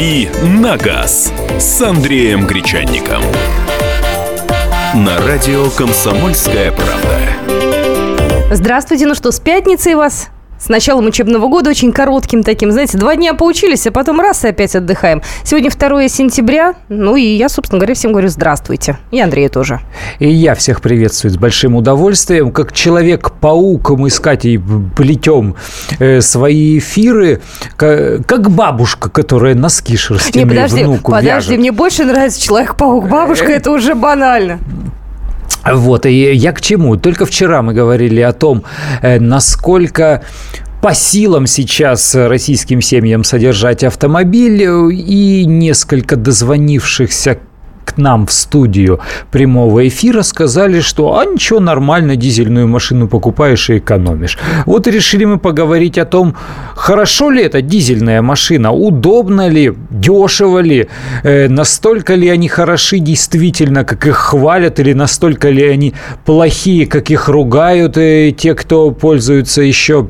«Дави на газ» с Андреем Гречанником. На радио «Комсомольская правда». Здравствуйте, ну что, с пятницей вас? С началом учебного года очень коротким таким. Знаете, два дня поучились, а потом раз и опять отдыхаем. Сегодня 2 сентября. Ну и я, собственно говоря, всем говорю здравствуйте. И Андрея тоже. И я всех приветствую с большим удовольствием. Как человек-паук мы с Катей плетем э, свои эфиры, как, как бабушка, которая носки шерстяные Не, подожди, внуку подожди, вяжет. мне больше нравится человек-паук. Бабушка, это уже банально. Вот, и я к чему? Только вчера мы говорили о том, э, насколько по силам сейчас российским семьям содержать автомобиль и несколько дозвонившихся нам в студию прямого эфира сказали, что а ничего, нормально, дизельную машину покупаешь и экономишь. Вот и решили мы поговорить о том, хорошо ли это дизельная машина, удобно ли, дешево ли, э, настолько ли они хороши действительно, как их хвалят, или настолько ли они плохие, как их ругают э, те, кто пользуются еще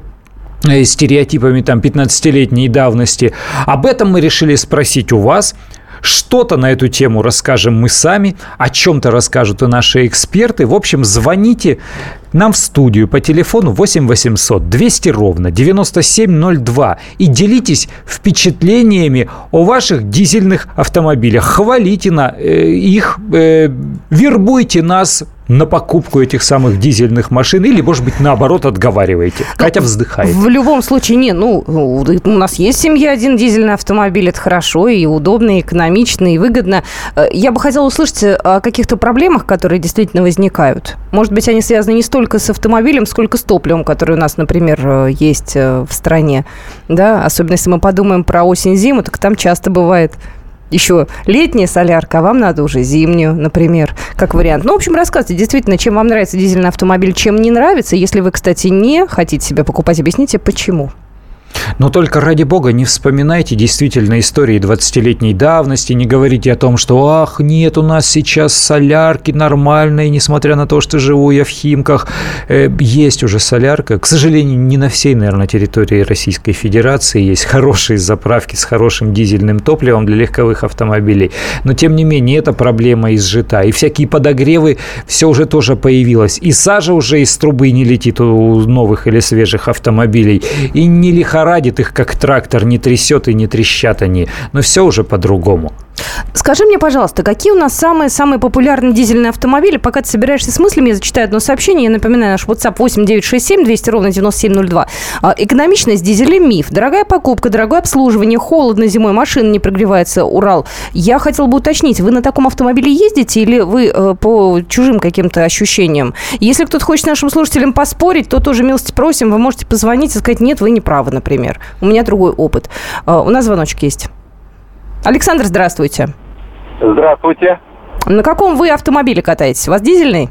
э, стереотипами там 15-летней давности. Об этом мы решили спросить у вас. Что-то на эту тему расскажем мы сами, о чем-то расскажут и наши эксперты. В общем, звоните нам в студию по телефону 8 800 200 ровно 9702 и делитесь впечатлениями о ваших дизельных автомобилях. Хвалите на э, их, э, вербуйте нас на покупку этих самых дизельных машин или, может быть, наоборот, отговариваете. Ну, Катя вздыхает. В любом случае, не, ну, у нас есть в семье один дизельный автомобиль, это хорошо и удобно, и экономично, и выгодно. Э, я бы хотела услышать о каких-то проблемах, которые действительно возникают. Может быть, они связаны не столько с автомобилем, сколько с топливом, которое у нас, например, э, есть э, в стране. Да? Особенно если мы подумаем про осень-зиму, так там часто бывает еще летняя солярка, а вам надо уже зимнюю, например, как вариант. Ну, в общем, рассказывайте действительно, чем вам нравится дизельный автомобиль, чем не нравится. Если вы, кстати, не хотите себя покупать, объясните, почему. Но только ради бога не вспоминайте действительно истории 20-летней давности, не говорите о том, что ах, нет, у нас сейчас солярки нормальные, несмотря на то, что живу я в Химках. Э, есть уже солярка. К сожалению, не на всей, наверное, территории Российской Федерации есть хорошие заправки с хорошим дизельным топливом для легковых автомобилей. Но, тем не менее, эта проблема изжита. И всякие подогревы, все уже тоже появилось. И сажа уже из трубы не летит у новых или свежих автомобилей. И не лихорадит лихорадит их, как трактор, не трясет и не трещат они. Но все уже по-другому. Скажи мне, пожалуйста, какие у нас самые-самые популярные дизельные автомобили? Пока ты собираешься с мыслями, я зачитаю одно сообщение. Я напоминаю, наш WhatsApp 8967 200 ровно 9702. А, экономичность дизеля – миф. Дорогая покупка, дорогое обслуживание, холодно зимой, машина не прогревается, Урал. Я хотел бы уточнить, вы на таком автомобиле ездите или вы э, по чужим каким-то ощущениям? Если кто-то хочет нашим слушателям поспорить, то тоже милости просим. Вы можете позвонить и сказать, нет, вы не правы, например. У меня другой опыт. А, у нас звоночек есть. Александр, здравствуйте. Здравствуйте. На каком вы автомобиле катаетесь? У вас дизельный?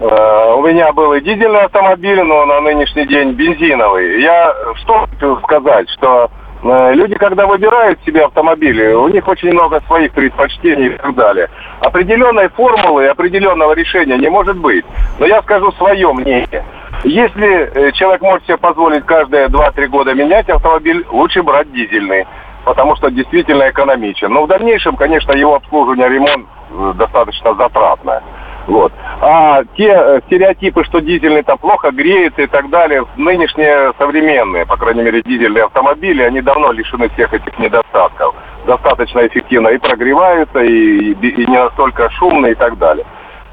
Uh, у меня был и дизельный автомобиль, но на нынешний день бензиновый. Я что хочу сказать, что uh, люди, когда выбирают себе автомобили, у них очень много своих предпочтений и так далее. Определенной формулы определенного решения не может быть. Но я скажу свое мнение. Если э, человек может себе позволить каждые 2-3 года менять автомобиль, лучше брать дизельный потому что действительно экономичен. Но в дальнейшем, конечно, его обслуживание, ремонт э, достаточно затратное. Вот. А те э, стереотипы, что дизельный там плохо греется и так далее, нынешние современные, по крайней мере, дизельные автомобили, они давно лишены всех этих недостатков. Достаточно эффективно и прогреваются, и, и, и не настолько шумно и так далее.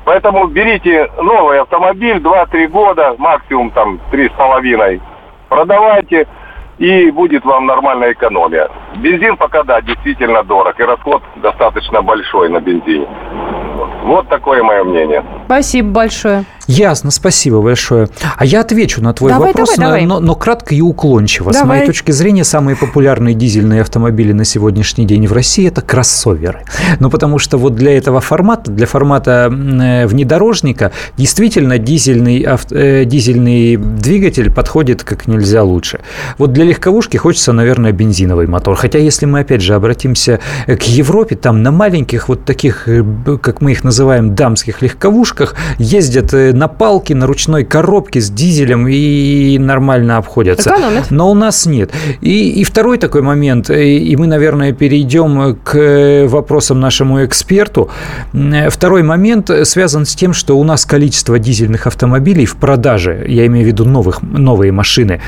Поэтому берите новый автомобиль, 2-3 года, максимум там 3,5, продавайте, и будет вам нормальная экономия. Бензин пока, да, действительно дорог, и расход достаточно большой на бензине. Вот такое мое мнение. Спасибо большое. Ясно, спасибо большое. А я отвечу на твой давай, вопрос, давай, давай. Но, но кратко и уклончиво. Давай. С моей точки зрения, самые популярные дизельные автомобили на сегодняшний день в России – это кроссоверы. Ну, потому что вот для этого формата, для формата э, внедорожника, действительно дизельный, авто, э, дизельный двигатель подходит как нельзя лучше. Вот для легковушки хочется, наверное, бензиновый мотор. Хотя, если мы, опять же, обратимся к Европе, там на маленьких вот таких, э, как мы их называем, дамских легковушках, ездят э, на палке, на ручной коробке с дизелем и нормально обходятся. Экономят. Но у нас нет. И, и второй такой момент, э, и мы, наверное, перейдем к вопросам нашему эксперту. Второй момент связан с тем, что у нас количество дизельных автомобилей в продаже, я имею в виду новых, новые машины,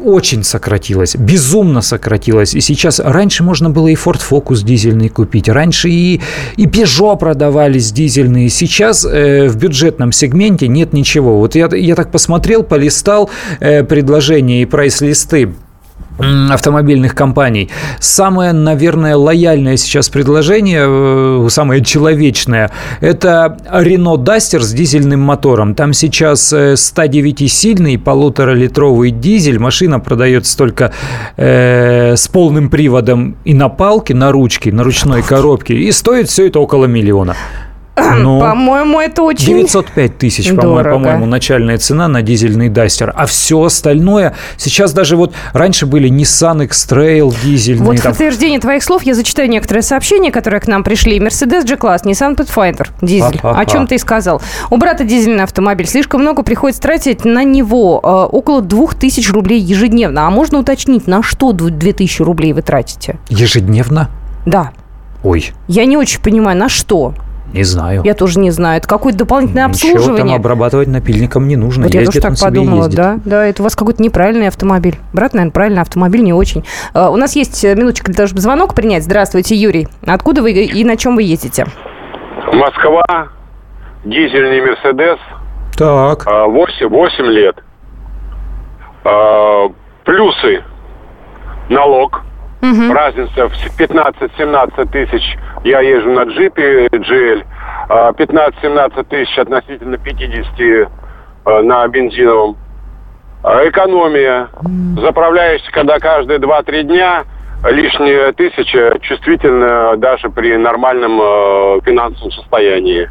очень сократилось, безумно сократилось. И сейчас раньше можно было и Ford Focus дизельный купить, раньше и, и Peugeot продавались дизельные. Сейчас э, в бюджетном сегменте нет ничего. Вот я, я так посмотрел, полистал э, предложения и прайс-листы автомобильных компаний. Самое, наверное, лояльное сейчас предложение, э, самое человечное, это Renault Duster с дизельным мотором. Там сейчас 109-сильный полуторалитровый дизель. Машина продается только э, с полным приводом и на палке, на ручке, на ручной коробке. И стоит все это около миллиона. Ну, по-моему, это очень 905 тысяч, по-моему, по-моему, начальная цена на дизельный Дастер. А все остальное, сейчас даже вот раньше были Nissan X-Trail дизельный. Вот в подтверждение твоих слов я зачитаю некоторые сообщения, которые к нам пришли. Mercedes G-класс, Nissan Pathfinder, дизель. А-а-а. О чем ты и сказал. У брата дизельный автомобиль. Слишком много приходится тратить на него. Э, около 2000 рублей ежедневно. А можно уточнить, на что 2000 рублей вы тратите? Ежедневно? Да. Ой. Я не очень понимаю, на что? Не знаю. Я тоже не знаю. Это какое-то дополнительное Ничего обслуживание. там обрабатывать напильником не нужно. Вот я тоже так подумала, да. Да, это у вас какой-то неправильный автомобиль. Брат, наверное, правильный автомобиль не очень. Uh, у нас есть минуточка для того, чтобы звонок принять. Здравствуйте, Юрий. Откуда вы и на чем вы ездите? Москва, дизельный Мерседес. Так. 8, 8 лет. А, плюсы. Налог. Угу. Разница в 15-17 тысяч я езжу на джипе GL. 15-17 тысяч относительно 50 э, на бензиновом. А экономия. Заправляешься, когда каждые 2-3 дня лишняя тысяча чувствительно даже при нормальном э, финансовом состоянии.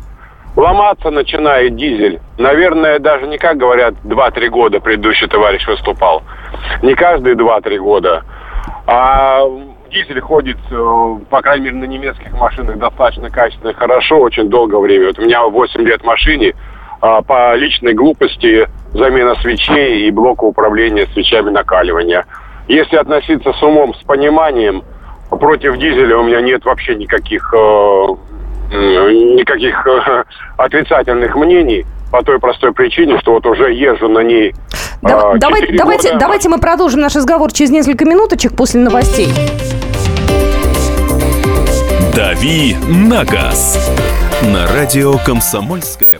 Ломаться начинает дизель. Наверное, даже не как говорят 2-3 года предыдущий товарищ выступал. Не каждые 2-3 года. А дизель ходит, э, по крайней мере, на немецких машинах достаточно качественно хорошо, очень долгое время. Вот у меня 8 лет машине, а, по личной глупости замена свечей и блока управления свечами накаливания. Если относиться с умом, с пониманием, против дизеля у меня нет вообще никаких э, никаких э, отрицательных мнений по той простой причине, что вот уже езжу на ней. Да, давайте, давайте, давайте мы продолжим наш разговор через несколько минуточек после новостей. «Дави на газ» на радио «Комсомольская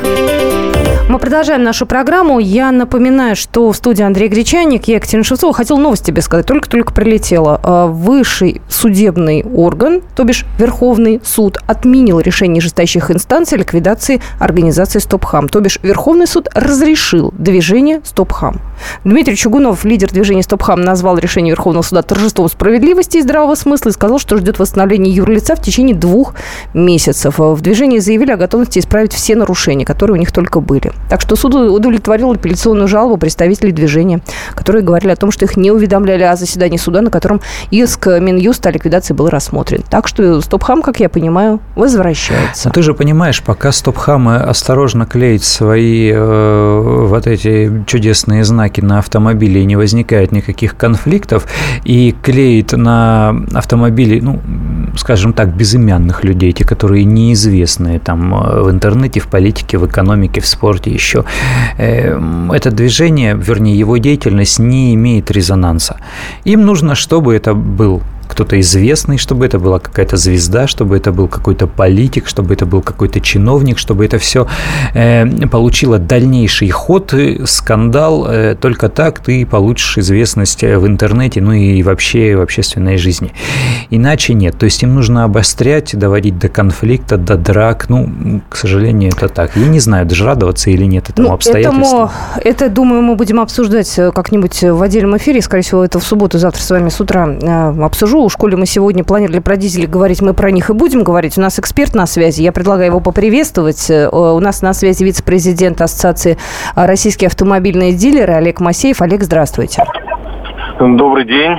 Мы продолжаем нашу программу. Я напоминаю, что в студии Андрей Гречаник, я Екатерина Шевцова. Хотел новость тебе сказать, только-только прилетела. Высший судебный орган, то бишь Верховный суд, отменил решение нижестоящих инстанций ликвидации организации «Стопхам». То бишь Верховный суд разрешил движение «Стопхам». Дмитрий Чугунов, лидер движения «Стопхам», назвал решение Верховного суда торжеством справедливости и здравого смысла и сказал, что ждет восстановления юрлица в течение двух месяцев. В движении заявили о готовности исправить все нарушения, которые у них только были. Так что суд удовлетворил апелляционную жалобу представителей движения, которые говорили о том, что их не уведомляли о заседании суда, на котором иск Минюста о ликвидации был рассмотрен. Так что Стопхам, как я понимаю, возвращается. Но ты же понимаешь, пока Стопхам осторожно клеит свои э, вот эти чудесные знаки на автомобиле и не возникает никаких конфликтов, и клеит на автомобили, ну, скажем так, безымянных людей, те, которые неизвестные там э, в интернете, в политике, в экономике, в спорте, еще, эм, это движение, вернее, его деятельность не имеет резонанса. Им нужно, чтобы это был кто-то известный, чтобы это была какая-то звезда, чтобы это был какой-то политик, чтобы это был какой-то чиновник, чтобы это все э, получило дальнейший ход, скандал. Э, только так ты получишь известность в интернете, ну и вообще в общественной жизни. Иначе нет. То есть им нужно обострять, доводить до конфликта, до драк. Ну, к сожалению, это так. Я не знаю, даже радоваться или нет этому ну, обстоятельству. Этому, это, думаю, мы будем обсуждать э, как-нибудь в отдельном эфире. Скорее всего, это в субботу, завтра с вами с утра э, обсужу. У школе мы сегодня планировали про дизели говорить, мы про них и будем говорить. У нас эксперт на связи. Я предлагаю его поприветствовать. Э, у нас на связи вице-президент Ассоциации российские автомобильные дилеры Олег Масеев. Олег, здравствуйте. Добрый день.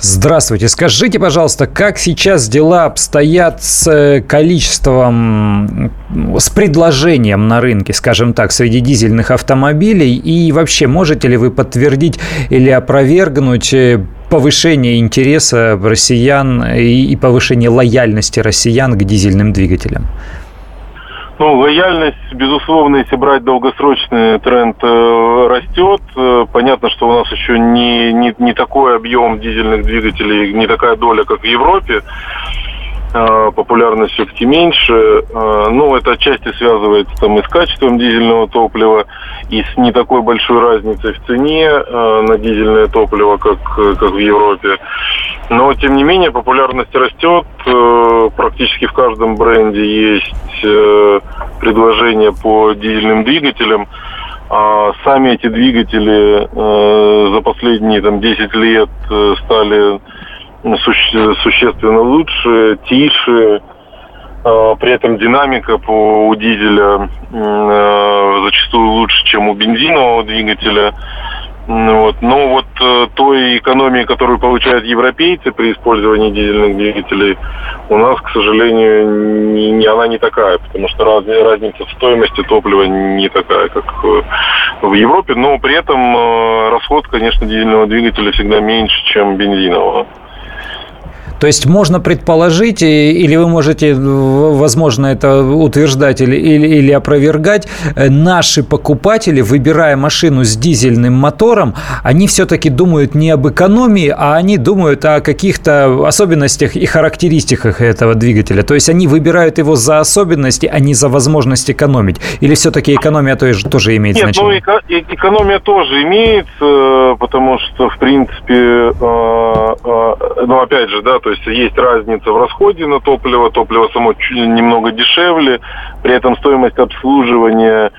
Здравствуйте. Скажите, пожалуйста, как сейчас дела обстоят с э, количеством, с предложением на рынке, скажем так, среди дизельных автомобилей? И вообще, можете ли вы подтвердить или опровергнуть э, повышение интереса россиян и повышение лояльности россиян к дизельным двигателям? Ну, лояльность, безусловно, если брать долгосрочный тренд, э, растет. Э, понятно, что у нас еще не, не, не такой объем дизельных двигателей, не такая доля, как в Европе. Э, популярность все-таки меньше. Э, ну, это отчасти связывается там и с качеством дизельного топлива, и с не такой большой разницей в цене э, на дизельное топливо, как, как в Европе. Но, тем не менее, популярность растет. Практически в каждом бренде есть предложения по дизельным двигателям. А сами эти двигатели за последние там, 10 лет стали суще, существенно лучше, тише. А, при этом динамика по, у дизеля э, зачастую лучше, чем у бензинового двигателя. Вот. Но вот э, той экономии, которую получают европейцы при использовании дизельных двигателей, у нас, к сожалению, не, не, она не такая, потому что раз, разница в стоимости топлива не такая, как э, в Европе. Но при этом э, расход, конечно, дизельного двигателя всегда меньше, чем бензинового. То есть можно предположить, или вы можете, возможно, это утверждать или, или, или опровергать, э, наши покупатели, выбирая машину с дизельным мотором, они все-таки думают не об экономии, а они думают о каких-то особенностях и характеристиках этого двигателя. То есть они выбирают его за особенности, а не за возможность экономить. Или все-таки экономия тоже, тоже имеет Нет, значение? Ну, эко- экономия тоже имеет, э, потому что, в принципе, э, ну, опять же, да, то есть есть разница в расходе на топливо, топливо само немного дешевле, при этом стоимость обслуживания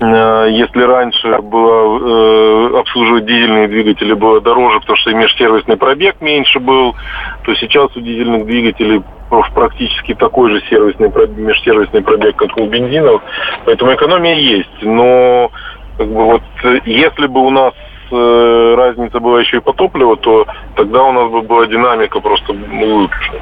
э, если раньше было э, обслуживать дизельные двигатели было дороже, потому что межсервисный пробег меньше был, то сейчас у дизельных двигателей практически такой же сервисный межсервисный пробег, как у бензинов, поэтому экономия есть. Но как бы вот если бы у нас э, разница была еще и по топливу, то тогда у нас бы была динамика просто лучше.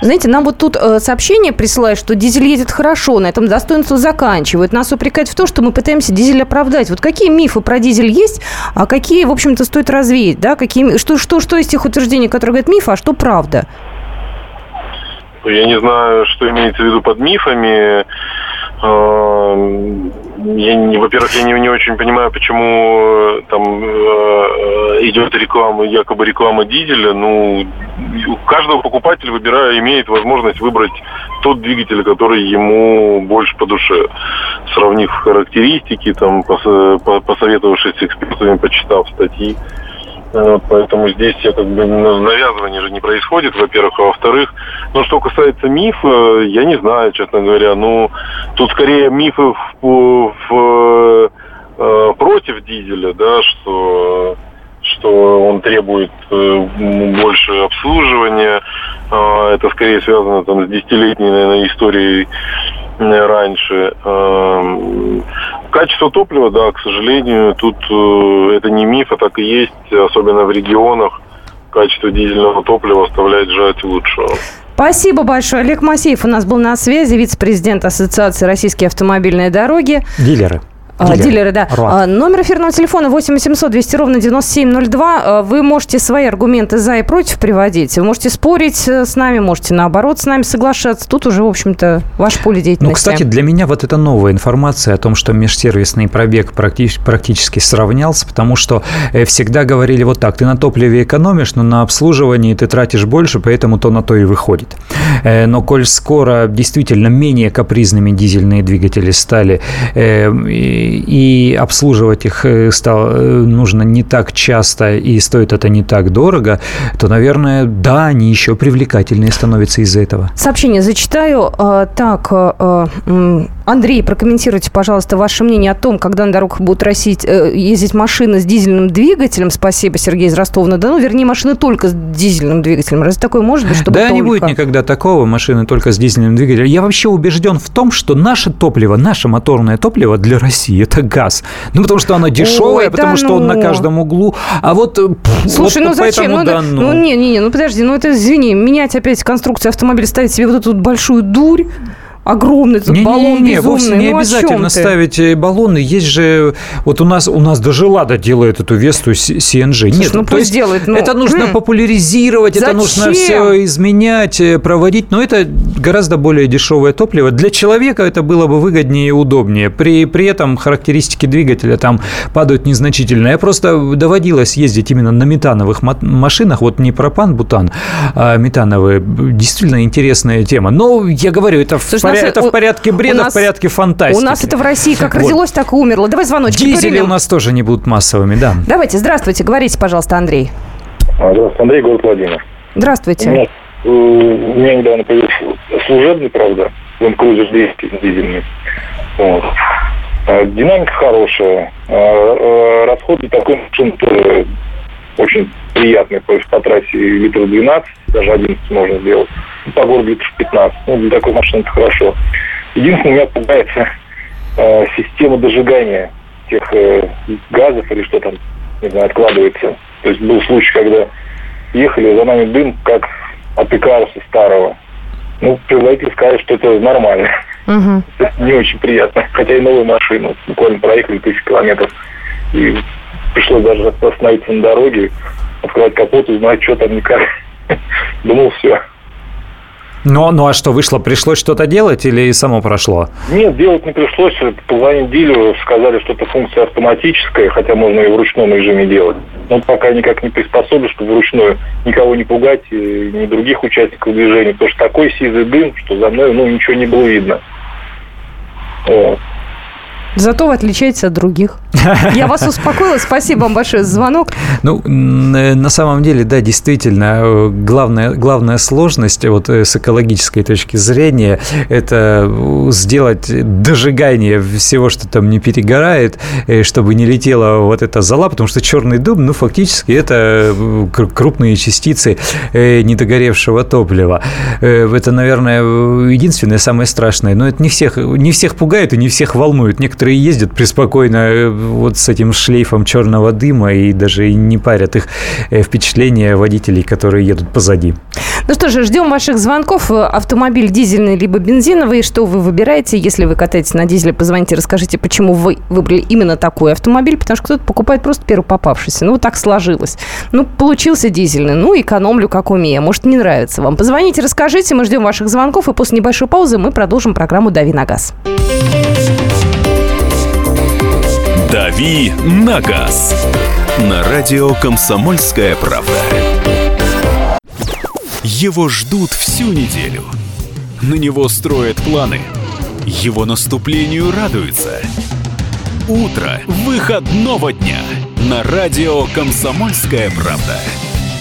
Знаете, нам вот тут э, сообщение присылают, что дизель едет хорошо, на этом достоинство заканчивают. Нас упрекают в том, что мы пытаемся дизель оправдать. Вот какие мифы про дизель есть, а какие, в общем-то, стоит развеять, да? Какие, что, что, что из тех утверждений, которые говорят мифы, а что правда? Я не знаю, что имеется в виду под мифами. Эм, я не, во-первых, я не, не очень понимаю, почему э, там э, идет реклама, якобы реклама дизеля. Ну, у каждого покупателя, выбирая, имеет возможность выбрать тот двигатель, который ему больше по душе, сравнив характеристики, там, посоветовавшись с экспертами, почитав статьи. Вот, поэтому здесь как бы навязывание же не происходит, во-первых, а во-вторых, ну что касается мифа, я не знаю, честно говоря, ну тут скорее мифы в, в, э, против дизеля, да, что что он требует э, больше обслуживания. Э, это скорее связано там, с десятилетней, наверное, историей раньше. Эм, качество топлива, да, к сожалению, тут э, это не миф, а так и есть, особенно в регионах. Качество дизельного топлива оставляет желать лучшего. Спасибо большое. Олег Масеев у нас был на связи, вице-президент Ассоциации «Российские автомобильные дороги». Дилеры. Дилеры, Дилеры да. Рад. Номер эфирного телефона 8 800 200 ровно 9702. Вы можете свои аргументы за и против приводить. Вы можете спорить с нами, можете наоборот с нами соглашаться. Тут уже, в общем-то, ваше поле деятельности. Ну, кстати, для меня вот это новая информация о том, что межсервисный пробег практически, практически сравнялся, потому что э, всегда говорили вот так, ты на топливе экономишь, но на обслуживании ты тратишь больше, поэтому то на то и выходит. Э, но коль скоро действительно менее капризными дизельные двигатели стали, э, и обслуживать их стало, нужно не так часто, и стоит это не так дорого, то, наверное, да, они еще привлекательнее становятся из-за этого. Сообщение зачитаю. Так, Андрей, прокомментируйте, пожалуйста, ваше мнение о том, когда на дорогах будут росить, э, ездить машины с дизельным двигателем. Спасибо, Сергей из Ростова-на-Дону. Вернее, машины только с дизельным двигателем. Разве такое может быть, чтобы Да, только? не будет никогда такого, машины только с дизельным двигателем. Я вообще убежден в том, что наше топливо, наше моторное топливо для России – это газ. Ну, потому что оно дешевое, Ой, потому да что ну... он на ну. каждом углу. А вот Слушай, вот ну зачем? Ну, да, ну... ну, не, не, не, ну подожди, ну это, извини, менять опять конструкцию автомобиля, ставить себе вот эту большую дурь, огромный тут не, баллон не, не, безумный. Вовсе не ну, обязательно ставить э, баллоны. Есть же, вот у нас, у нас даже Лада делает эту Весту CNG. Слушай, Нет, ну то есть делает, ну... это нужно популяризировать, Зачем? это нужно все изменять, э, проводить, но это гораздо более дешевое топливо. Для человека это было бы выгоднее и удобнее. При, при этом характеристики двигателя там падают незначительно. Я просто доводилось ездить именно на метановых машинах, вот не пропан, бутан, а метановые. Действительно интересная тема. Но я говорю, это Слушай, поря... это в порядке бреда, нас... в порядке фантастики. У нас это в России как вот. родилось, так и умерло. Давай звоночек. Дизели у нас тоже не будут массовыми, да. Давайте, здравствуйте, говорите, пожалуйста, Андрей. А, здравствуйте, Андрей, город Владимир. Здравствуйте. У меня, э, у меня недавно появился служебный, правда, Land Cruiser 200 дизельный. Вот. А, динамика хорошая, а, расход для такой машины тоже очень приятный, есть по трассе литров 12, даже 11 можно сделать по городу литров 15. Ну, для такой машины это хорошо. Единственное, меня пугается э, система дожигания тех э, газов или что там, не знаю, откладывается. То есть был случай, когда ехали, за нами дым, как от Икаруса старого. Ну, производитель сказали, что это нормально. Угу. Это не очень приятно. Хотя и новую машину. Буквально проехали тысячу километров. И пришлось даже остановиться на дороге, открывать капот, узнать, что там никак. Думал, все, ну, ну а что, вышло, пришлось что-то делать или само прошло? Нет, делать не пришлось. Позвонить дилеру, сказали, что это функция автоматическая, хотя можно и в ручном режиме делать. Но пока никак не приспособлен, чтобы вручную никого не пугать, ни других участников движения. Потому что такой сизый дым, что за мной ну, ничего не было видно. Вот. Зато вы отличаетесь от других. Я вас успокоила. Спасибо вам большое за звонок. Ну, э, на самом деле, да, действительно, э, главная, главная сложность вот э, с экологической точки зрения – это сделать дожигание всего, что там не перегорает, чтобы не летела вот эта зола, потому что черный дым, ну, фактически, это крупные частицы недогоревшего топлива. Это, наверное, единственное, самое страшное. Но это не всех, не всех пугает и не всех волнует. Некоторые некоторые ездят преспокойно э, вот с этим шлейфом черного дыма и даже не парят их э, впечатления водителей, которые едут позади. Ну что же, ждем ваших звонков. Автомобиль дизельный либо бензиновый. Что вы выбираете? Если вы катаетесь на дизеле, позвоните, расскажите, почему вы выбрали именно такой автомобиль. Потому что кто-то покупает просто первый попавшийся. Ну, вот так сложилось. Ну, получился дизельный. Ну, экономлю, как умею. Может, не нравится вам. Позвоните, расскажите. Мы ждем ваших звонков. И после небольшой паузы мы продолжим программу «Дави на газ». «Дави на газ» на радио «Комсомольская правда». Его ждут всю неделю. На него строят планы. Его наступлению радуются. Утро выходного дня на радио «Комсомольская правда».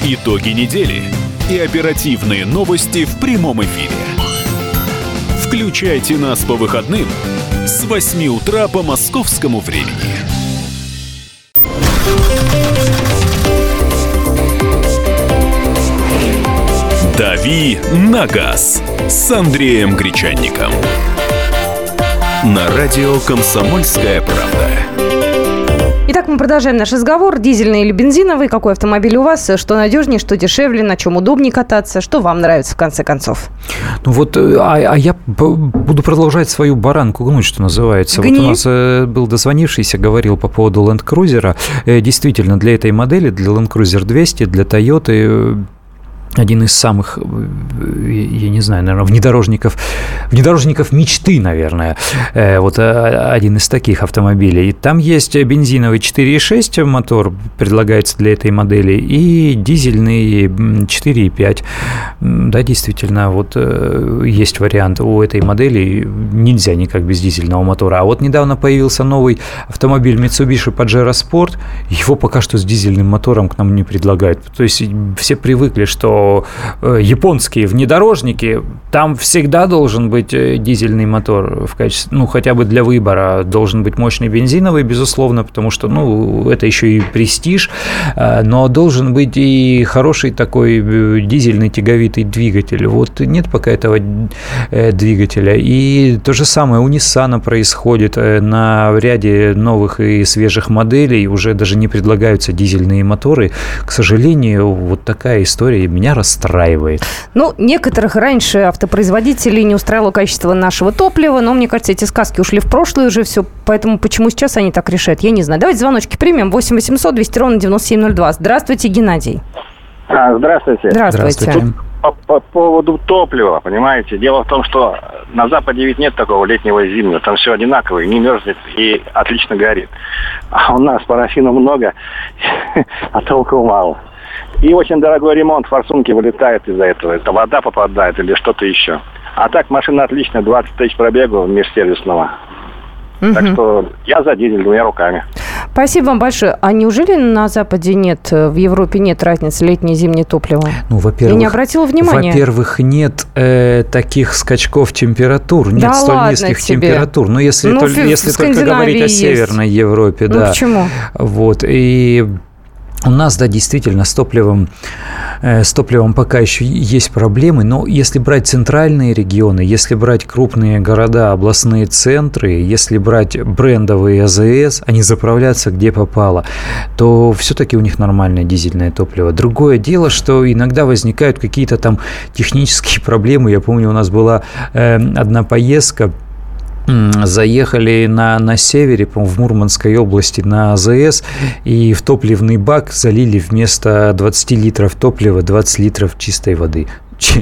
Итоги недели и оперативные новости в прямом эфире. Включайте нас по выходным – с 8 утра по московскому времени. «Дави на газ» с Андреем Гречанником. На радио «Комсомольская правда». Итак, мы продолжаем наш разговор. Дизельный или бензиновый? Какой автомобиль у вас? Что надежнее, что дешевле, на чем удобнее кататься? Что вам нравится в конце концов? Ну вот, э, а, а я буду продолжать свою баранку гнуть, что называется. Гни. Вот у нас э, был дозвонившийся, говорил по поводу Land Cruiser. Э, действительно, для этой модели, для Land Cruiser 200, для Toyota один из самых, э, я не знаю, наверное, внедорожников, внедорожников мечты, наверное. Э, вот э, один из таких автомобилей. Там есть бензиновый 4.6 мотор, предлагается для этой модели, и дизельный 4.5. Да, действительно, вот есть вариант у этой модели. Нельзя никак без дизельного мотора. А вот недавно появился новый автомобиль Mitsubishi Pajero Sport. Его пока что с дизельным мотором к нам не предлагают. То есть все привыкли, что Э, японские внедорожники, там всегда должен быть э, дизельный мотор в качестве, ну, хотя бы для выбора. Должен быть мощный бензиновый, безусловно, потому что, ну, это еще и престиж, э, но должен быть и хороший такой дизельный тяговитый двигатель. Вот нет пока этого двигателя. И то же самое у Nissan происходит. На ряде новых и свежих моделей уже даже не предлагаются дизельные моторы. К сожалению, вот такая история меня расстраивает. Ну, некоторых раньше автопроизводителей не устраивало качество нашего топлива, но, мне кажется, эти сказки ушли в прошлое уже все, поэтому почему сейчас они так решают, я не знаю. Давайте звоночки примем. 8 800 200 ровно 9702. Здравствуйте, Геннадий. А, здравствуйте. Здравствуйте. здравствуйте. По, по поводу топлива, понимаете, дело в том, что на Западе ведь нет такого летнего и зимнего, там все одинаковое, не мерзнет и отлично горит. А у нас парафина много, а толку мало. И очень дорогой ремонт, форсунки вылетают из-за этого. Это вода попадает или что-то еще. А так машина отличная, 20 тысяч пробегов межсервисного. Угу. Так что я за дизель двумя руками. Спасибо вам большое. А неужели на Западе нет, в Европе нет разницы летнее и зимнее топливо? Ну, во-первых, Я не обратила внимания. Во-первых, нет э, таких скачков температур, нет да столь низких тебе. температур. Ну, если, ну, только, если только говорить о Северной Европе, ну, да. Почему? Вот. И у нас, да, действительно, с топливом, э, с топливом пока еще есть проблемы, но если брать центральные регионы, если брать крупные города, областные центры, если брать брендовые АЗС, они заправляются где попало, то все-таки у них нормальное дизельное топливо. Другое дело, что иногда возникают какие-то там технические проблемы. Я помню, у нас была э, одна поездка, заехали на, на севере, в Мурманской области на АЗС, и в топливный бак залили вместо 20 литров топлива 20 литров чистой воды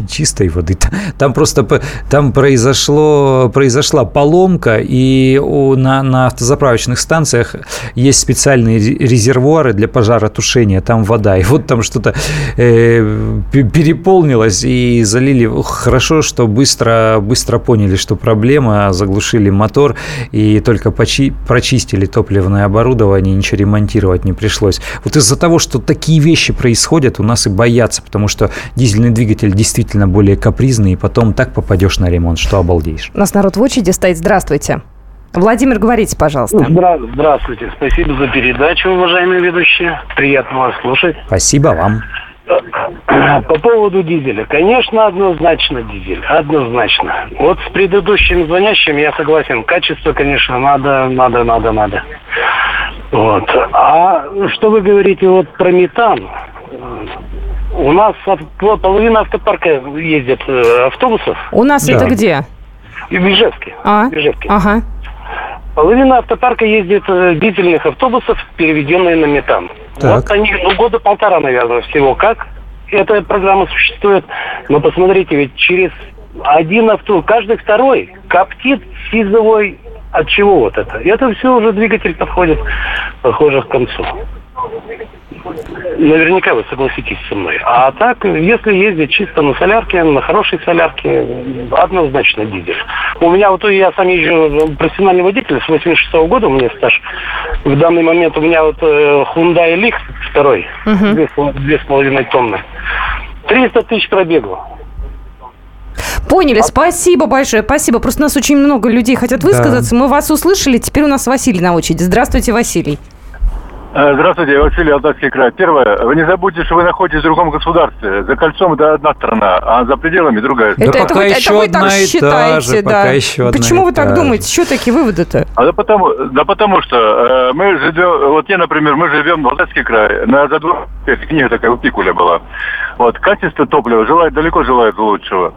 чистой воды. Там просто там произошло, произошла поломка, и у, на, на автозаправочных станциях есть специальные резервуары для пожаротушения, там вода. И вот там что-то э, переполнилось, и залили. Хорошо, что быстро, быстро поняли, что проблема, заглушили мотор, и только почи, прочистили топливное оборудование, ничего ремонтировать не пришлось. Вот из-за того, что такие вещи происходят, у нас и боятся, потому что дизельный двигатель действительно более капризный, и потом так попадешь на ремонт, что обалдеешь. У нас народ в очереди стоит. Здравствуйте. Владимир, говорите, пожалуйста. Здра- здравствуйте. Спасибо за передачу, уважаемые ведущие. Приятно вас слушать. Спасибо вам. По поводу дизеля. Конечно, однозначно дизель. Однозначно. Вот с предыдущим звонящим я согласен. Качество, конечно, надо, надо, надо, надо. Вот. А что вы говорите вот про метан? У нас половина автопарка ездит э, автобусов. У нас да. это где? В Ижевске. А? В Ижевске. Ага. Половина автопарка ездит э, дизельных автобусов, переведенные на метан. Так. Вот они, ну, года полтора, наверное, всего как эта программа существует. Но посмотрите, ведь через один авто, каждый второй коптит сизовой от чего вот это? И это все уже двигатель подходит, похоже, к концу. Наверняка вы согласитесь со мной. А так, если ездить чисто на солярке, на хорошей солярке, однозначно дизель. У меня вот я сам езжу профессиональный водитель с 86 -го года, у меня стаж. В данный момент у меня вот э, Hyundai Leaf второй, угу. две с половиной тонны. 300 тысяч пробегу. Поняли, спасибо большое, спасибо. Просто у нас очень много людей хотят высказаться. Да. Мы вас услышали, теперь у нас Василий на очереди. Здравствуйте, Василий. Э, здравствуйте, Василий Алтайский край. Первое, вы не забудьте, что вы находитесь в другом государстве. За кольцом это одна страна, а за пределами другая. Это, да это, пока вы, еще это вы так считаете, же, да. Пока еще Почему вы так думаете? Что такие выводы-то? А да потому, да потому что э, мы живем, вот я, например, мы живем в Алтайский край. На за два книга такая у Пикуля была. Вот, качество топлива желает, далеко желает лучшего.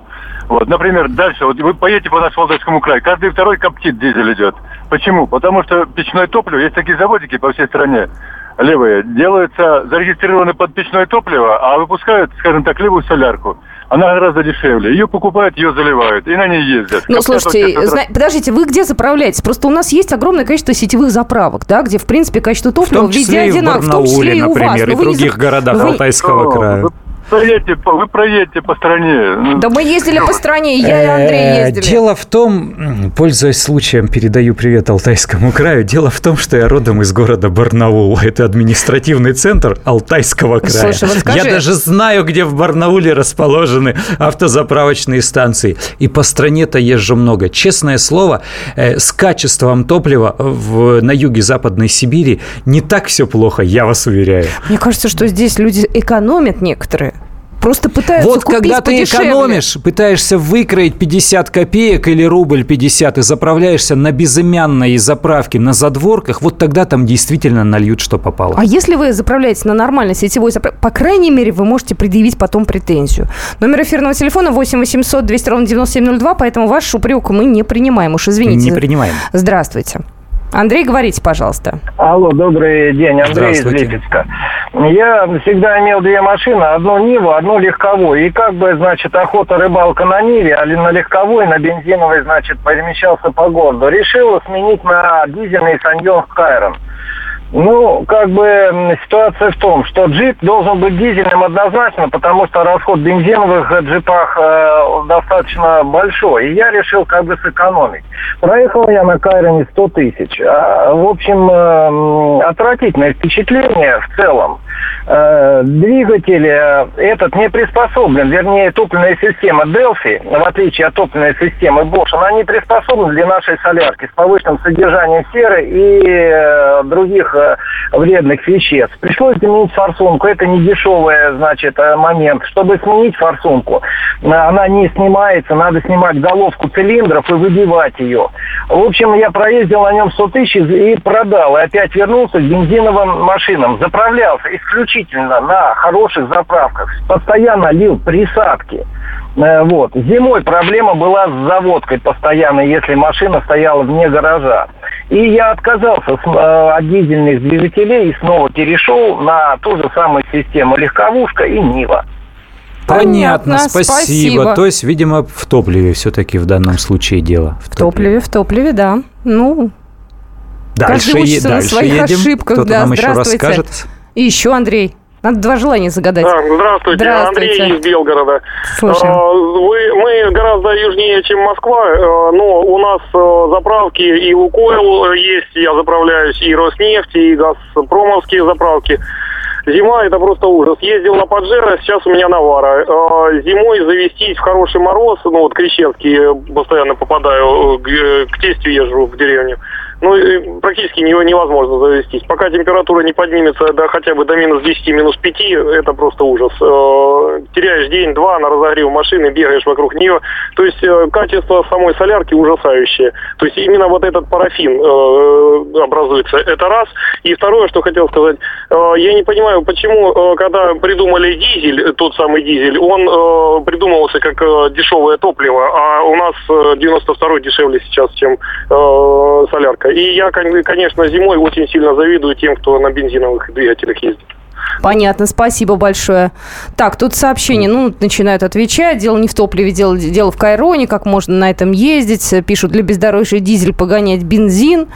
Вот, например, дальше, вот вы поедете по нашему Алтайскому краю, каждый второй коптит дизель идет. Почему? Потому что печное топливо, есть такие заводики по всей стране, левые, делаются, зарегистрированы под печное топливо, а выпускают, скажем так, левую солярку. Она гораздо дешевле. Ее покупают, ее заливают, и на ней ездят. Ну, слушайте, зна... подождите, вы где заправляетесь? Просто у нас есть огромное количество сетевых заправок, да, где, в принципе, качество топлива везде одинаково. В том числе и в Барнауле, например, и в других городах вы... Алтайского края проедете, вы проедете по стране. Ну, да мы ездили по стране, я и Андрей э, ездили. Дело в том, пользуясь случаем, передаю привет Алтайскому краю. Дело в том, что я родом из города Барнаул. Это административный центр Алтайского края. Слушай, вот скажи... Я даже знаю, где в Барнауле расположены автозаправочные станции. И по стране-то езжу много. Честное слово, э, с качеством топлива в, на юге Западной Сибири не так все плохо, я вас уверяю. Мне кажется, что здесь люди экономят некоторые. Просто пытаются Вот купить когда ты подешевле. экономишь, пытаешься выкроить 50 копеек или рубль 50 и заправляешься на безымянной заправке на задворках, вот тогда там действительно нальют, что попало. А если вы заправляете на нормальной сетевой заправке, по крайней мере, вы можете предъявить потом претензию. Номер эфирного телефона 8 800 200 ровно 9702, поэтому ваш упрек мы не принимаем. Уж извините. Не принимаем. Здравствуйте. Андрей, говорите, пожалуйста. Алло, добрый день, Андрей из Липецка. Я всегда имел две машины, одну Ниву, одну легковую. И как бы, значит, охота рыбалка на Ниве, а на легковой, на бензиновой, значит, перемещался по городу. Решил сменить на дизельный Саньон Кайрон. Ну, как бы ситуация в том, что джип должен быть дизельным однозначно, потому что расход бензиновых джипах э, достаточно большой. И я решил как бы сэкономить. Проехал я на Кайроне 100 тысяч. А, в общем, э, отвратительное впечатление в целом. Э, двигатель э, этот не приспособлен, вернее, топливная система Delphi, в отличие от топливной системы Bosch, она не приспособлена для нашей солярки с повышенным содержанием серы и э, других э, вредных веществ. Пришлось заменить форсунку. Это не дешевый, значит, э, момент. Чтобы сменить форсунку, э, она не снимается, надо снимать головку цилиндров и выбивать ее. В общем, я проездил на нем 100 тысяч и продал. И опять вернулся к бензиновым машинам. Заправлялся исключительно на хороших заправках. Постоянно лил присадки. Вот. Зимой проблема была с заводкой постоянно, если машина стояла вне гаража. И я отказался э, от дизельных двигателей и снова перешел на ту же самую систему легковушка и Нива. Понятно, спасибо. спасибо. То есть, видимо, в топливе все-таки в данном случае дело. В, в топливе, в топливе, да. Ну, дальше, каждый учится дальше на своих едем. ошибках. Кто-то да, нам еще расскажет. И еще, Андрей. Надо два желания загадать. А, здравствуйте. здравствуйте, Андрей из Белгорода. Слушаем. А, вы, мы гораздо южнее, чем Москва, а, но у нас а, заправки и Лукойл есть, я заправляюсь, и Роснефть, и Газпромовские заправки. Зима это просто ужас. Ездил на Паджеро, сейчас у меня Навара. Зимой завестись в хороший мороз, ну вот Крещенский, постоянно попадаю, к, к тестю езжу в деревню ну, практически невозможно завестись. Пока температура не поднимется до хотя бы до минус 10, минус 5, это просто ужас. Э, теряешь день-два на разогрев машины, бегаешь вокруг нее. То есть э, качество самой солярки ужасающее. То есть именно вот этот парафин э, образуется. Это раз. И второе, что хотел сказать. Я не понимаю, почему, когда придумали дизель, тот самый дизель, он придумывался как дешевое топливо, а у нас 92 дешевле сейчас, чем солярка. И я, конечно, зимой очень сильно завидую тем, кто на бензиновых двигателях ездит. Понятно, спасибо большое. Так, тут сообщение, ну, начинают отвечать. Дело не в топливе, дело, дело в Кайроне, как можно на этом ездить. Пишут, для бездорожья дизель погонять бензин.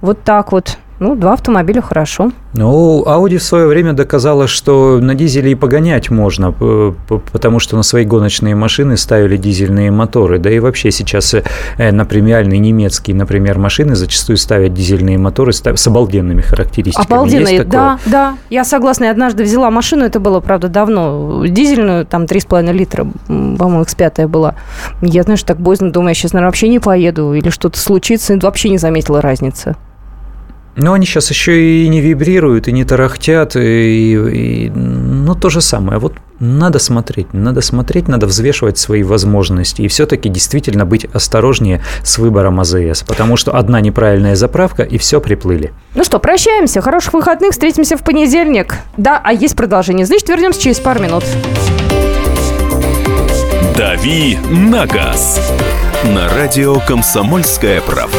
Вот так вот. Ну, два автомобиля хорошо. Ну, Audi в свое время доказала, что на дизеле и погонять можно, потому что на свои гоночные машины ставили дизельные моторы. Да и вообще сейчас э, на премиальные немецкие, например, машины зачастую ставят дизельные моторы с обалденными характеристиками. Обалденные, да, да. Я согласна. Я однажды взяла машину, это было, правда, давно, дизельную, там 3,5 литра, по-моему, X5 была. Я, знаешь, так боязно думаю, я сейчас, наверное, вообще не поеду, или что-то случится, и вообще не заметила разницы. Но они сейчас еще и не вибрируют, и не тарахтят, и, и, ну, то же самое. Вот надо смотреть, надо смотреть, надо взвешивать свои возможности и все-таки действительно быть осторожнее с выбором АЗС, потому что одна неправильная заправка и все приплыли. Ну что, прощаемся, хороших выходных, встретимся в понедельник. Да, а есть продолжение, значит, вернемся через пару минут. «Дави на газ» на радио «Комсомольская правда».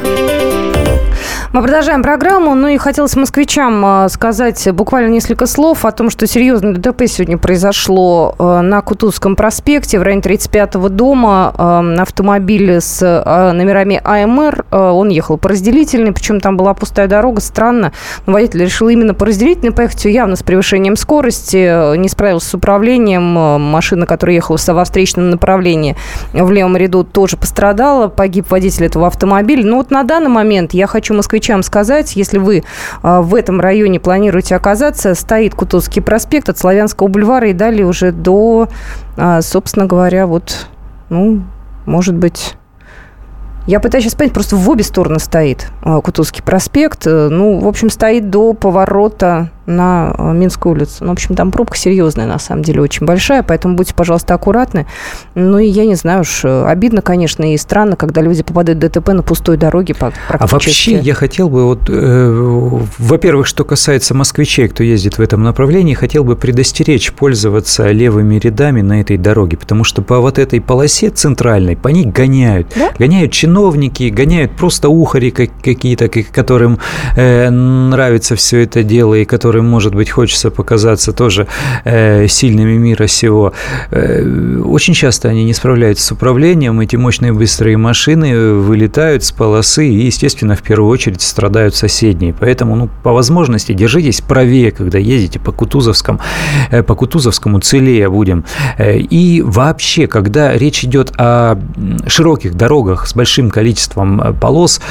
Мы продолжаем программу. Ну и хотелось москвичам а, сказать буквально несколько слов о том, что серьезное ДТП сегодня произошло а, на Кутузском проспекте в районе 35-го дома. А, автомобиль с номерами АМР. Он ехал по разделительной, причем там была пустая дорога. Странно. Но водитель решил именно по разделительной поехать, явно с превышением скорости. Не справился с управлением. Машина, которая ехала во встречном направлении в левом ряду, тоже пострадала. Погиб водитель этого автомобиля. Но вот на данный момент я хочу москвичам москвичам сказать, если вы а, в этом районе планируете оказаться, стоит Кутузский проспект от Славянского бульвара и далее уже до, а, собственно говоря, вот, ну, может быть, я пытаюсь сейчас понять, просто в обе стороны стоит а, Кутузский проспект. Э, ну, в общем, стоит до поворота на э, Минскую улицу. Ну, в общем, там пробка серьезная, на самом деле, очень большая, поэтому будьте, пожалуйста, аккуратны. Ну, и я не знаю уж, э, обидно, конечно, и странно, когда люди попадают в ДТП на пустой дороге А вообще я хотел бы, вот, э, во-первых, что касается москвичей, кто ездит в этом направлении, хотел бы предостеречь пользоваться левыми рядами на этой дороге, потому что по вот этой полосе центральной, по ней гоняют. Да? Гоняют чиновники, гоняют просто ухари какие-то, которым э, нравится все это дело, и которые которым, может быть, хочется показаться тоже э, сильными мира сего, э, очень часто они не справляются с управлением, эти мощные быстрые машины вылетают с полосы и, естественно, в первую очередь страдают соседние. Поэтому, ну, по возможности, держитесь правее, когда ездите по Кутузовскому, э, по Кутузовскому целее будем. Э, и вообще, когда речь идет о широких дорогах с большим количеством э, полос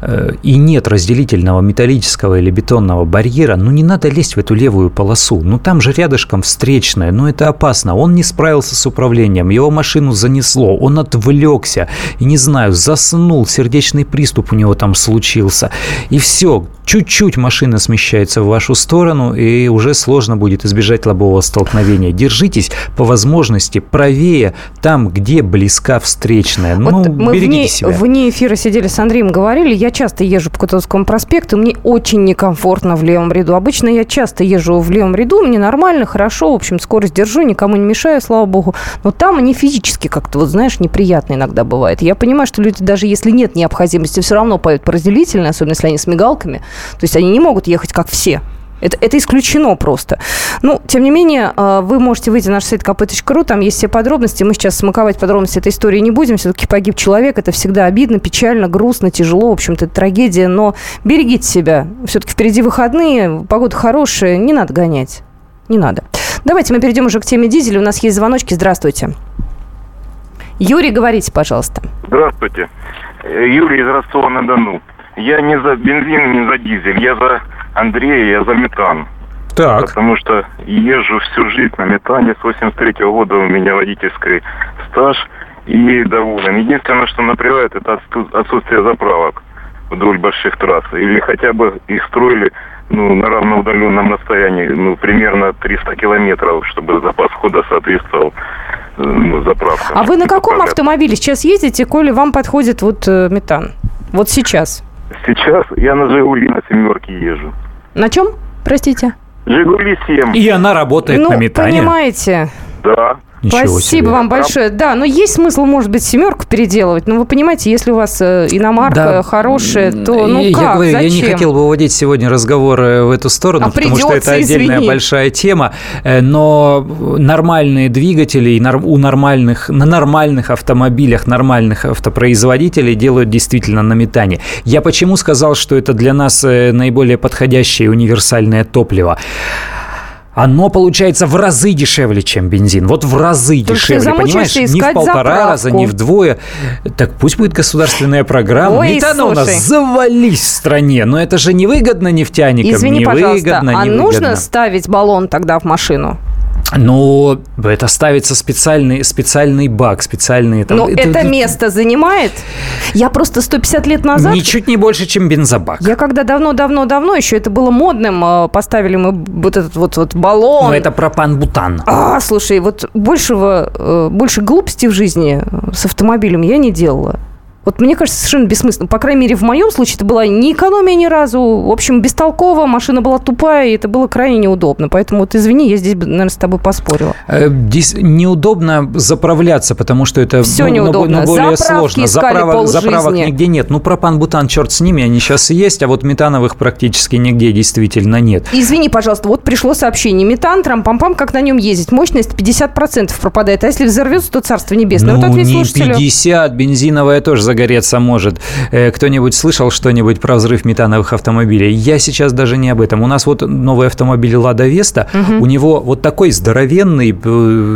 э, и нет разделительного металлического или бетонного барьера, ну, не надо надо лезть в эту левую полосу. Ну, там же рядышком встречная, но это опасно. Он не справился с управлением, его машину занесло, он отвлекся, и, не знаю, заснул, сердечный приступ у него там случился. И все, чуть-чуть машина смещается в вашу сторону, и уже сложно будет избежать лобового столкновения. Держитесь по возможности правее, там, где близка встречная. Вот ну, мы вне, себя. вне эфира сидели с Андреем, говорили, я часто езжу по Кутузовскому проспекту, мне очень некомфортно в левом ряду. Обычно я часто езжу в левом ряду, мне нормально, хорошо, в общем, скорость держу, никому не мешаю, слава богу. Но там они физически как-то, вот знаешь, неприятно иногда бывает. Я понимаю, что люди, даже если нет необходимости, все равно поют по разделительной, особенно если они с мигалками. То есть они не могут ехать как все. Это, это исключено просто. Ну, тем не менее, а, вы можете выйти на наш сайт kp.ru, там есть все подробности. Мы сейчас смаковать подробности этой истории не будем. Все-таки погиб человек, это всегда обидно, печально, грустно, тяжело. В общем-то, это трагедия. Но берегите себя. Все-таки впереди выходные, погода хорошая, не надо гонять. Не надо. Давайте мы перейдем уже к теме дизеля. У нас есть звоночки. Здравствуйте. Юрий, говорите, пожалуйста. Здравствуйте. Юрий из Ростова-на-Дону. Я не за бензин, не за дизель. Я за Андрея, я за метан. Так. Потому что езжу всю жизнь на метане. С 83 -го года у меня водительский стаж. И доволен. Единственное, что напрягает, это отсутствие заправок вдоль больших трасс. Или хотя бы их строили ну, на равноудаленном расстоянии, ну, примерно 300 километров, чтобы запас хода соответствовал э, ну, заправкам. А вы на каком автомобиле сейчас ездите, коли вам подходит вот э, метан? Вот сейчас? Сейчас я на «Жигули» на семерке езжу. На чем, простите? «Жигули» 7. И она работает ну, на метане. понимаете, Да. Ничего Спасибо себе. вам большое. Да, но есть смысл, может быть, семерку переделывать. Но вы понимаете, если у вас э, иномарка да. хорошая, то ну я как, говорю, зачем? Я не хотел бы выводить сегодня разговор в эту сторону, а потому что это отдельная извини. большая тема. Э, но нормальные двигатели у нормальных, на нормальных автомобилях, нормальных автопроизводителей делают действительно на метане. Я почему сказал, что это для нас э, наиболее подходящее универсальное топливо? Оно получается в разы дешевле, чем бензин. Вот в разы Только дешевле, понимаешь? Не в полтора заправку. раза, не вдвое. Так пусть будет государственная программа. Ой, Метана у слушай. нас завались в стране. Но это же невыгодно нефтяникам. Извини, невыгодно, пожалуйста, а невыгодно. нужно ставить баллон тогда в машину? Ну, это ставится специальный, специальный бак, специальный... Там, Но это, место занимает? Я просто 150 лет назад... Ничуть не больше, чем бензобак. Я когда давно-давно-давно, еще это было модным, э, поставили мы вот этот вот, вот баллон. Но это пропан-бутан. А, слушай, вот большего, э, больше глупости в жизни с автомобилем я не делала. Вот мне кажется, совершенно бессмысленно. По крайней мере, в моем случае это была не экономия ни разу. В общем, бестолково, машина была тупая, и это было крайне неудобно. Поэтому вот извини, я здесь, наверное, с тобой поспорила. Э, дис- неудобно заправляться, потому что это Всё ну, неудобно. ну, более Заправки сложно. Заправок, заправок нигде нет. Ну, пропан-бутан, черт с ними, они сейчас и есть, а вот метановых практически нигде действительно нет. Извини, пожалуйста, вот пришло сообщение. Метан, трам-пам-пам, как на нем ездить? Мощность 50% пропадает. А если взорвется, то царство небесное. вот ну, ответ не слушателю. 50, бензиновая тоже загореться может. Э, Кто-нибудь слышал что-нибудь про взрыв метановых автомобилей? Я сейчас даже не об этом. У нас вот новый автомобиль «Лада Веста», Мгм. у него вот такой здоровенный,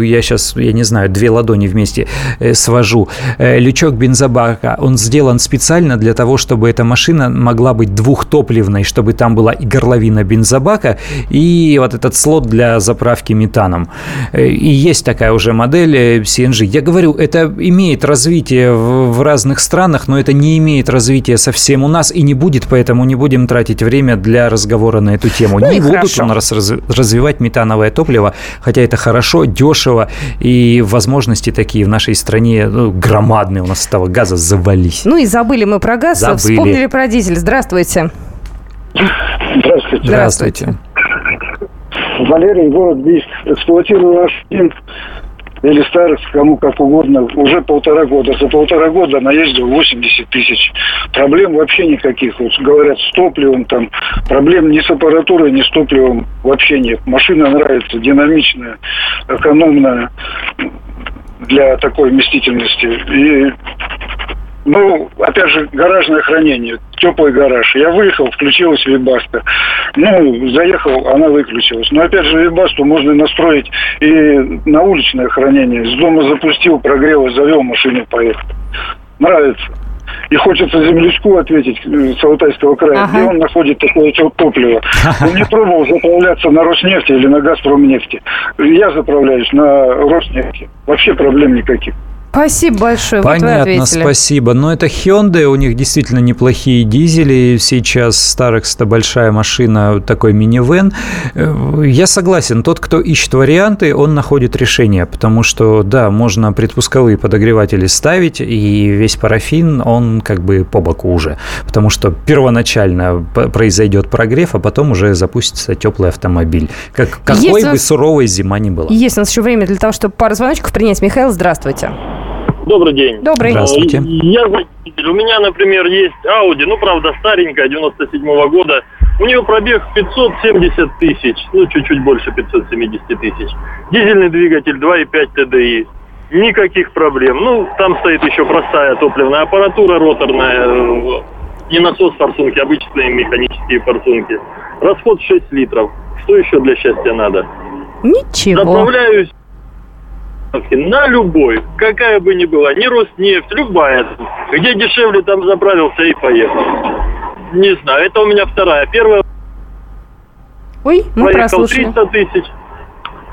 я сейчас, я не знаю, две ладони вместе э, свожу, э, лючок бензобака, он сделан специально для того, чтобы эта машина могла быть двухтопливной, чтобы там была и горловина бензобака, и вот этот слот для заправки метаном. И есть такая уже модель CNG. Я говорю, это имеет развитие в в разных странах, но это не имеет развития совсем у нас и не будет, поэтому не будем тратить время для разговора на эту тему. Ну не будут хорошо. у нас раз- развивать метановое топливо, хотя это хорошо, дешево, и возможности такие в нашей стране ну, громадные у нас этого газа завались. Ну и забыли мы про газ, Забыли. вспомнили про дизель. Здравствуйте. Здравствуйте. Здравствуйте. Валерий, город Бийск. Эксплуатирую Аш-1 или Старекс, кому как угодно, уже полтора года. За полтора года наездил 80 тысяч. Проблем вообще никаких. Вот говорят, с топливом там, проблем ни с аппаратурой, ни с топливом вообще нет. Машина нравится, динамичная, экономная для такой вместительности. И ну, опять же, гаражное хранение, теплый гараж. Я выехал, включилась вибаста. Ну, заехал, она выключилась. Но опять же, вибасту можно настроить и на уличное хранение. С дома запустил, прогрел, завел машину, поехал. Нравится. И хочется землячку ответить э, с Алтайского края, Ага. где он находит такое топливо. Он не пробовал заправляться на Роснефти или на Газпромнефти. Я заправляюсь на Роснефти. Вообще проблем никаких. Спасибо большое. Вот Понятно, ответили. спасибо. Но это Hyundai, у них действительно неплохие дизели. Сейчас Старекс это большая машина, такой минивэн. Э, Я согласен, тот, кто ищет варианты, он находит решение, потому что, да, можно предпусковые подогреватели ставить, и весь парафин, он как бы по боку уже, потому что первоначально произойдет прогрев, а потом уже запустится теплый автомобиль. Как, какой Есть бы нас- суровой зима ни была. Есть у нас еще время для того, чтобы пару звоночков принять. Михаил, здравствуйте. Добрый день. Добрый. Здравствуйте. Я. У меня, например, есть Audi, ну, правда, старенькая, 97 года. У нее пробег 570 тысяч, ну, чуть-чуть больше 570 тысяч. Дизельный двигатель 2,5 TDI. Никаких проблем. Ну, там стоит еще простая топливная аппаратура роторная. э, Не насос форсунки, обычные механические форсунки. Расход 6 литров. Что еще для счастья надо? Ничего. Заправляюсь на любой, какая бы ни была, не Роснефть, любая. Где дешевле, там заправился и поехал. Не знаю, это у меня вторая. Первая Ой, мы прослушали. 300 тысяч.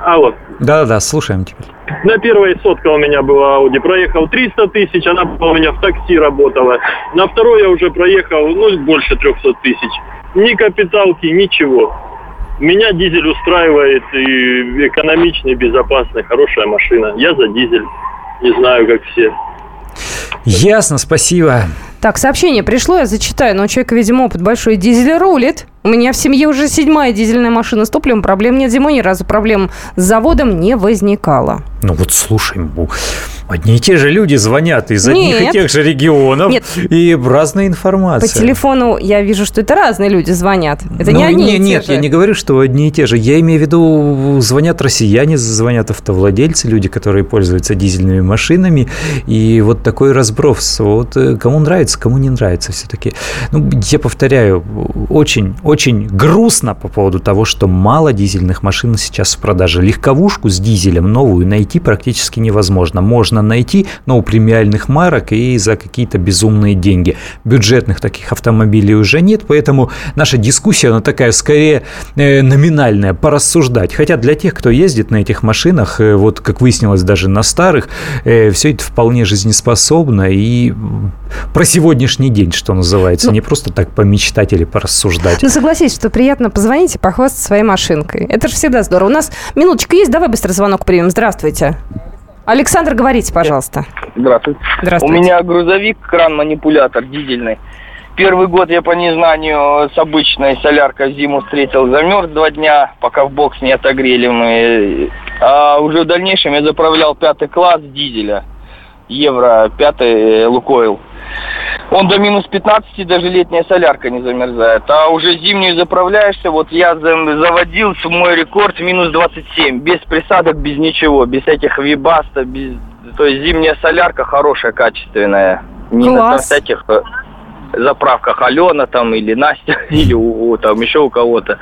А вот, Да-да-да, слушаем теперь. на первой сотка у меня была Audi, проехал 300 тысяч, она была у меня в такси работала. На второй я уже проехал, ну, больше 300 тысяч. Ни капиталки, ничего. Меня дизель устраивает и экономичный, безопасный, хорошая машина. Я за дизель. Не знаю, как все. Ясно, спасибо. Так, сообщение пришло, я зачитаю, но у человека, видимо, опыт большой. Дизель рулит. У меня в семье уже седьмая дизельная машина с топливом. Проблем нет зимой, ни разу проблем с заводом не возникало. Ну вот слушай, одни и те же люди звонят из одних Нет. и тех же регионов Нет. и разная информация. По телефону я вижу, что это разные люди звонят. Это ну, не одни не, и те Нет, же. я не говорю, что одни и те же. Я имею в виду, звонят россияне, звонят автовладельцы, люди, которые пользуются дизельными машинами. И вот такой разброс. Вот э, кому нравится, кому не нравится все-таки. Ну, я повторяю, очень, очень грустно по поводу того, что мало дизельных машин сейчас в продаже. Легковушку с дизелем новую найти практически невозможно. Можно найти, но у премиальных марок и за какие-то безумные деньги. Бюджетных таких автомобилей уже нет, поэтому наша дискуссия, она такая скорее э, номинальная, порассуждать. Хотя для тех, кто ездит на этих машинах, э, вот как выяснилось даже на старых, все это вполне жизнеспособно и про сегодняшний день, что называется, ну, не просто так помечтать или порассуждать. Ну, согласись, что приятно позвонить и похвастаться своей машинкой. Это же всегда здорово. У нас минуточка есть, давай быстро звонок примем. Здравствуйте. Здравствуйте. Александр, говорите, пожалуйста. Здравствуйте. Здравствуйте. У меня грузовик, кран-манипулятор дизельный. Первый год я по незнанию с обычной соляркой зиму встретил, замерз два дня, пока в бокс не отогрели мы. А уже в дальнейшем я заправлял пятый класс дизеля, евро пятый Лукойл. Он до минус 15 даже летняя солярка не замерзает. А уже зимнюю заправляешься, вот я заводил мой рекорд минус 27, без присадок, без ничего, без этих вибаста, без... то есть зимняя солярка хорошая, качественная. Не Класс. на всяких э, заправках Алена там или Настя или у, там еще у кого-то.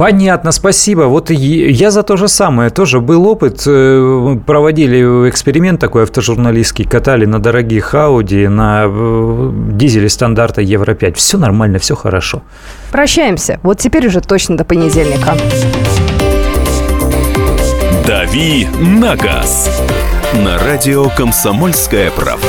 Понятно, спасибо. Вот я за то же самое. Тоже был опыт. Э, проводили эксперимент такой автожурналистский. Катали на дорогих Ауди, на э, дизеле стандарта Евро-5. Все нормально, все хорошо. Прощаемся. Вот теперь уже точно до понедельника. «Дави на газ» на радио «Комсомольская правда».